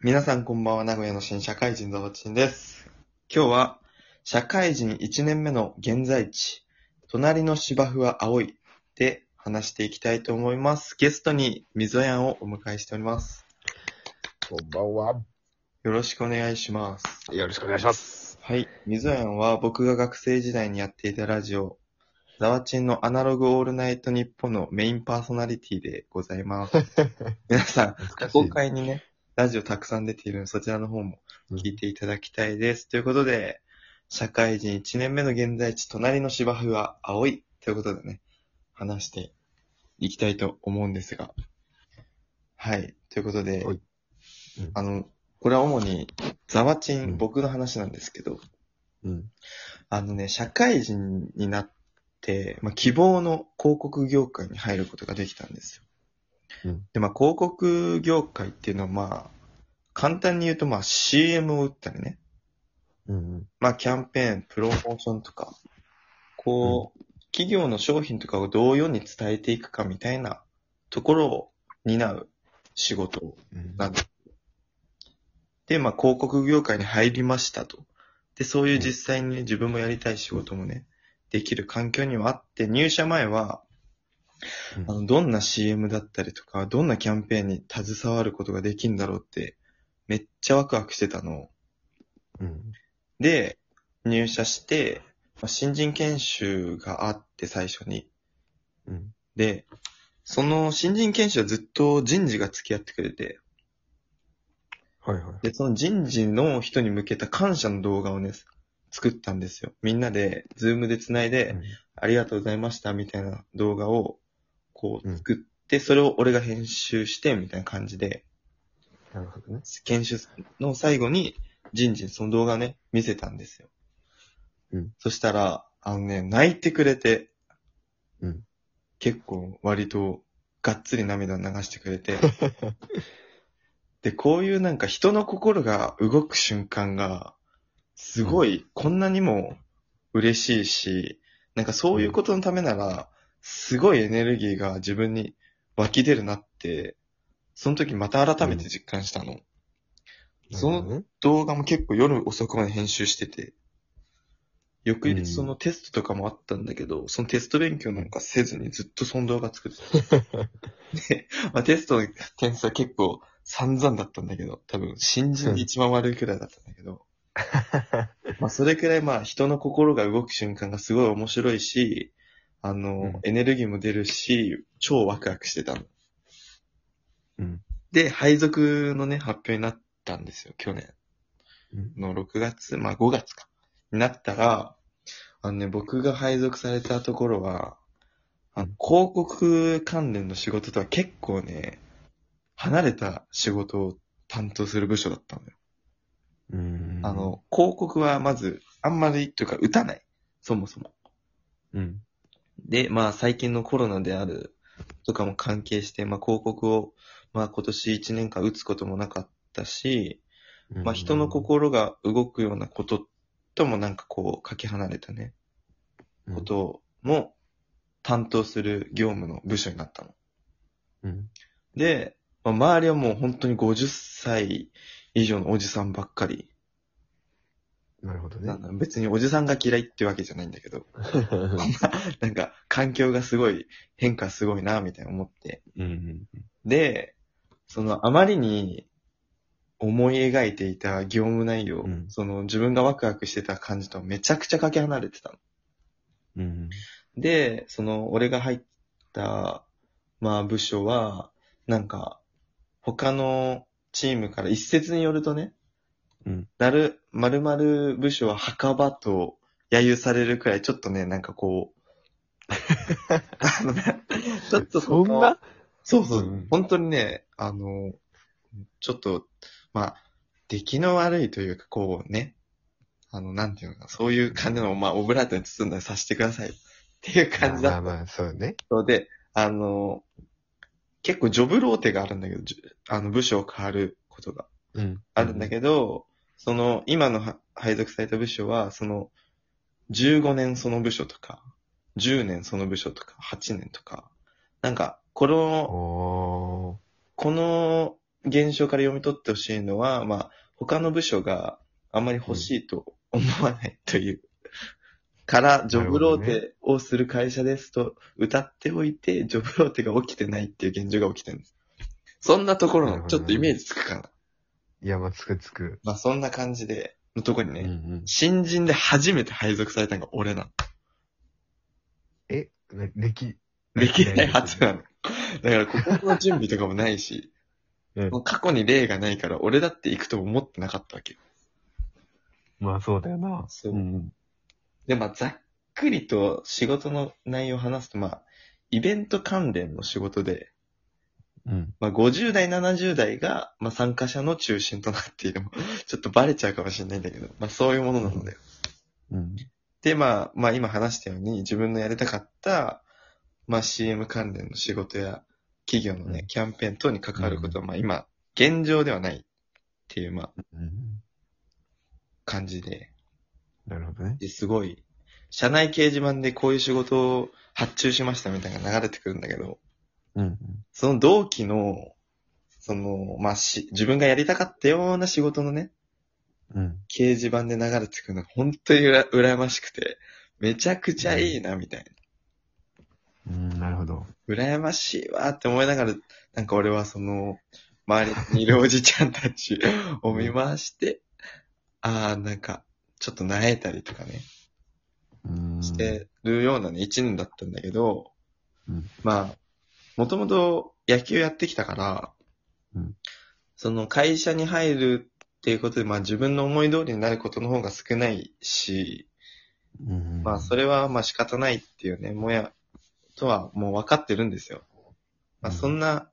皆さんこんばんは、名古屋の新社会人ザワチンです。今日は、社会人1年目の現在地、隣の芝生は青いで話していきたいと思います。ゲストに水やんをお迎えしております。こんばんは。よろしくお願いします。よろしくお願いします。はい。水やんは僕が学生時代にやっていたラジオ、ザワチンのアナログオールナイトニッポンのメインパーソナリティでございます。皆さん、公開にね、ラジオたくさん出ているので、そちらの方も聞いていただきたいです。ということで、社会人1年目の現在地、隣の芝生は青い。ということでね、話していきたいと思うんですが。はい。ということで、はいうんあの、これは主に、ザワチン、うん僕の話なんですけど、うん。あのね、社会人になって、まあ、希望の広告業界に入ることができたんですよ。うんで、まあ、広告業界っていうのは、まあ、簡単に言うと、まあ、CM を打ったりね。うん。まあ、キャンペーン、プロモーションとか、こう、企業の商品とかをどう世に伝えていくかみたいなところを担う仕事うん。なんです。で、まあ、広告業界に入りましたと。で、そういう実際にね、自分もやりたい仕事もね、できる環境にはあって、入社前は、あの、どんな CM だったりとか、どんなキャンペーンに携わることができるんだろうって、めっちゃワクワクしてたの。うん。で、入社して、まあ、新人研修があって最初に。うん。で、その新人研修はずっと人事が付き合ってくれて、はいはい。で、その人事の人に向けた感謝の動画をね、作ったんですよ。みんなで、ズームで繋いで、ありがとうございましたみたいな動画を、こううん作って、それを俺が編集して、みたいな感じで、なるほどね。研修の最後に人事にその動画をね、見せたんですよ。うんそしたら、あのね、泣いてくれて、うん。結構割とがっつり涙を流してくれて、で、こういうなんか人の心が動く瞬間が、すごい、こんなにも嬉しいし、なんかそういうことのためなら、すごいエネルギーが自分に湧き出るなって、その時また改めて実感したの。そのね。動画も結構夜遅くまで編集してて、翌うん日そのテストとかもあったんだけど、そのテスト勉強なんかせずにずっとその動画作ってた。で、まあ、テストの点数は結構散々だったんだけど、多分新人で一番悪いくらいだったんだけど、まあそれくらいまあ人の心が動く瞬間がすごい面白いし、あの、うんエネルギーも出るし、超ワクワクしてたの。うん。で、配属のね、発表になったんですよ、去年。うん。の6月、まあ5月か。になったら、あのね、僕が配属されたところは、あの広告関連の仕事とは結構ね、離れた仕事を担当する部署だったのよ。うん。あ、の、広告はまず、あんまり、というか、打たない。そもそも。うん。で、まあ最近のコロナであるとかも関係して、まあ広告を、まあ今年1年間打つこともなかったし、まあ人の心が動くようなことともなんかこう、かけ離れたね、うんことも担当する業務の部署になったの。うん。で、まあ、周りはもう本当に50歳以上のおじさんばっかり。なるほどねなん。だ別におじさんが嫌いってわけじゃないんだけど、なんか環境がすごい、変化すごいな、みたいな思って。うん。で、そのあまりに思い描いていた業務内容、うんその自分がワクワクしてた感じとはめちゃくちゃかけ離れてたの。うん。で、その俺が入った、まあ部署は、なんか、他のチームから一説によるとね、うん。なる、〇〇部署は墓場と揶揄されるくらい、ちょっとね、なんかこう、あのね、ちょっとそんのなそうそう、うん本当にね、あの、ちょっと、まあ、出来の悪いというか、こうね、あの、なんていうのかな、そういう感じの、まあ、オブラートに包んだりさせてください。っていう感じだったまあまあ、そうね。ので、あの、結構ジョブローテがあるんだけど、じゅあの、部署を変わることがうん。あるんだけど、その、今のは配属された部署は、その、15年その部署とか、10年その部署とか、8年とか、なんか、この、おこの現象から読み取ってほしいのは、まあ、他の部署があんまり欲しいと思わないという。から、ジョブローテをする会社ですと歌っておいて、ジョブローテが起きてないっていう現状が起きてるんです。そんなところの、ちょっとイメージつくかな。いや、まあ、つくつく。まあ、そんな感じで、のとこにね、うんうん。新人で初めて配属されたのが俺なの。え、ね歴、歴代初なの。だから、ここの準備とかもないし、うんもう過去に例がないから、俺だって行くとも思ってなかったわけよ。まあ、そうだよな。そううんで、まあ、ざっくりと仕事の内容を話すと、まあ、イベント関連の仕事で、うん。うん。まあ、50代、70代が、まあ、参加者の中心となっている。ちょっとバレちゃうかもしれないんだけど、まあ、そういうものなんだよ。うん。で、まあ、まあ、今話したように、自分のやりたかった、まあ、CM 関連の仕事や、企業のね、うんキャンペーン等に関わることは、まあ、今、現状ではないっていう、まあ、うん。感じで、なるほどね。ですごい、社内掲示板でこういう仕事を発注しましたみたいなのが流れてくるんだけど、うん。その同期の、その、まあ、し、自分がやりたかったような仕事のね、うん。掲示板で流れてくるのが本当にうら羨ましくて、めちゃくちゃいいな、みたいな。ほど。羨ましいわーって思いながら、なんか俺はその、周りにいるおじちゃんたち を見回して、ああ、なんか、ちょっと萎えたりとかね、うん。してるようなね、一年だったんだけど、うんまあ、もともと野球やってきたから、うんその会社に入るっていうことで、まあ自分の思い通りになることの方が少ないし、うん。まあそれはまあ仕方ないっていうね、もや、とはもう分かってるんですよ。まあうんそんな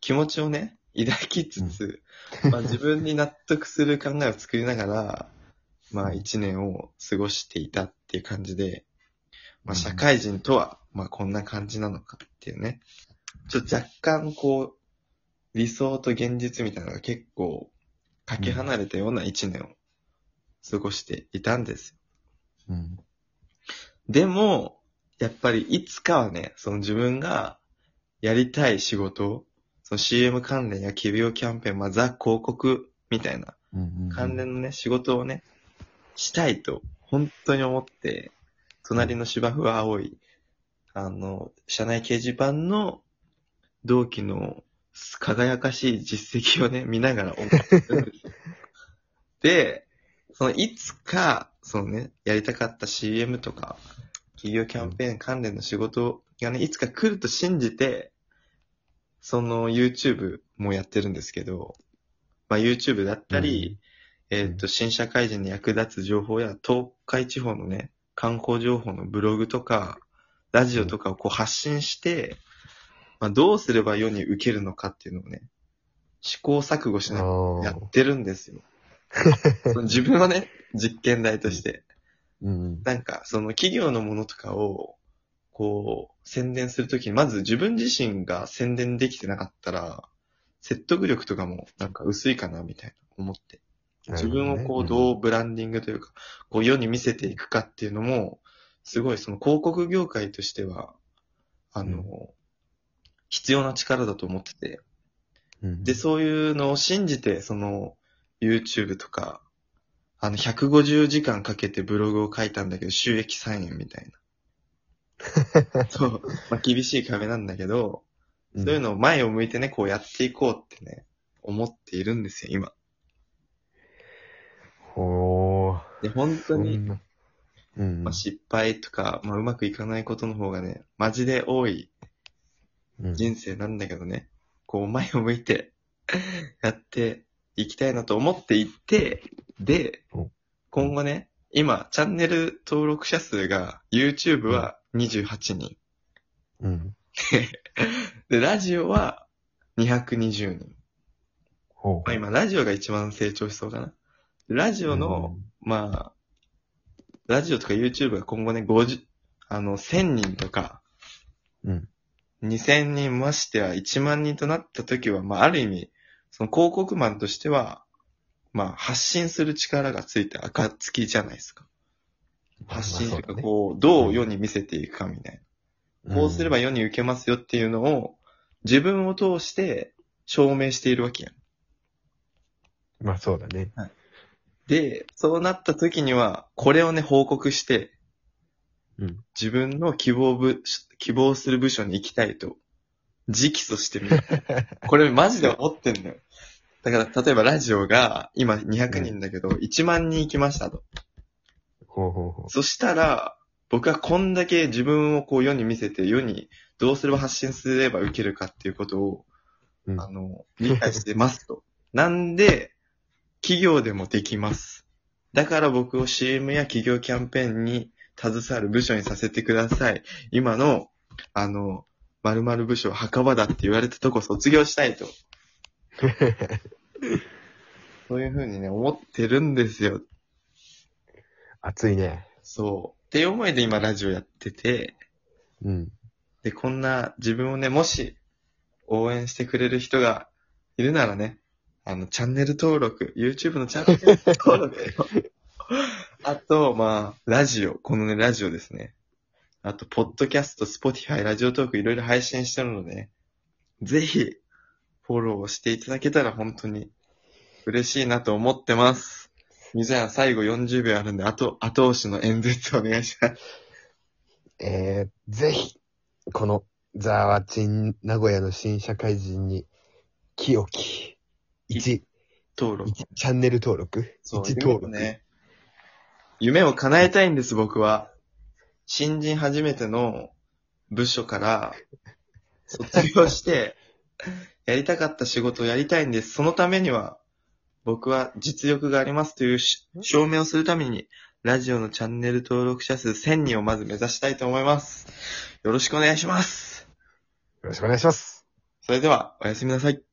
気持ちをね、抱きつつ、まあ 自分に納得する考えを作りながら、まあ一年を過ごしていたっていう感じで、まあ社会人とは、まあこんな感じなのかっていうね。ちょっと若干こう、理想と現実みたいなのが結構、かけ離れたような一年を過ごしていたんですようん。でも、やっぱりいつかはね、その自分がやりたい仕事、その CM 関連や企業キャンペーン、まあザ広告みたいなうん。関連のね、仕事をね、したいと本当に思って、隣の芝生は青い、あの、社内掲示板の同期の輝かしい実績をね、見ながら思ってるんですよ で、そのいつか、そのね、やりたかった CM とか、企業キャンペーン関連の仕事がね、いつか来ると信じて、その YouTube もやってるんですけど、まあ YouTube だったり、えっ、と、新社会人に役立つ情報や東海地方のね、観光情報のブログとか、ラジオとかをこう発信して、まあどうすれば世に受けるのかっていうのをね、試行錯誤しながらやってるんですよ。自分をね、実験台として。うん。なんか、その企業のものとかを、こう、宣伝するときに、まず自分自身が宣伝できてなかったら、説得力とかもなんか薄いかな、みたいな思って。自分をこう、どうブランディングというか、こう、世に見せていくかっていうのも、すごいその広告業界としては、あの、う必要な力だと思ってて。うん。で、そういうのを信じて、その、YouTube とか、あの、150時間かけてブログを書いたんだけど、収益3円みたいな。そう。まあ、厳しい壁なんだけど、うん、そういうのを前を向いてね、こうやっていこうってね、思っているんですよ、今。ほー。で、本当に。うん。まあ、失敗とか、まあ、うまくいかないことの方がね、マジで多いうん人生なんだけどね、こう前を向いてやっていきたいなと思っていて、でお、今後ね、今、チャンネル登録者数が、YouTube は28人。うん。で、ラジオは220人。ほう。まあ、今、ラジオが一番成長しそうかな。ラジオの、まあ、ラジオとか YouTube が今後ね、50、あの、1000人とか、うん。2000人ましては1万人となった時は、まあ、ある意味、その広告マンとしては、まあ、発信する力がついた暁じゃないですか。発信というか、こう、どう世に見せていくかみたいな。こうすれば世に受けますよっていうのを、自分を通して証明しているわけやん。まあそうだね。で、そうなった時には、これをね、報告して、うん。自分の希望部、希望する部署に行きたいと、直訴してみる。これマジで思ってんのよ。だから、例えばラジオが、今200人だけど、1万人行きましたと。ほうほうほそしたら、僕はこんだけ自分をこう世に見せて、世にどうすれば発信すれば受けるかっていうことを、う。うんあ。の、理解してますと。なんで、企業でもできます。だから僕を CM や企業キャンペーンに携わる部署にさせてください。今の、あの、〇〇部署は墓場だって言われたとこ卒業したいと。そういうふうにね、思ってるんですよ。熱いね。そう。っていう思いで今ラジオやってて、うん。で、こんな自分をね、もし応援してくれる人がいるならね、あの、チャンネル登録、YouTube のチャンネル登録 あと、まあ、ラジオ、このね、ラジオですね。あと、ポッドキャスト、 Spotify、Radiotalk いろいろ配信してるので、ね、ぜひ、フォローしていただけたら本当に嬉しいなと思ってます。水谷最後40秒あるんで、あと、後押しの演説お願いします。えー、ぜひ、この、ザワチン名古屋の新社会人に、清き、1、登録。1チャンネル登録？そう、1登録。ね。夢を叶えたいんです、僕は。新人初めての部署から卒業して、やりたかった仕事をやりたいんです。そのためには、僕は実力がありますというし証明をするために、ラジオのチャンネル登録者数1000人をまず目指したいと思います。よろしくお願いします。よろしくお願いします。それでは、おやすみなさい。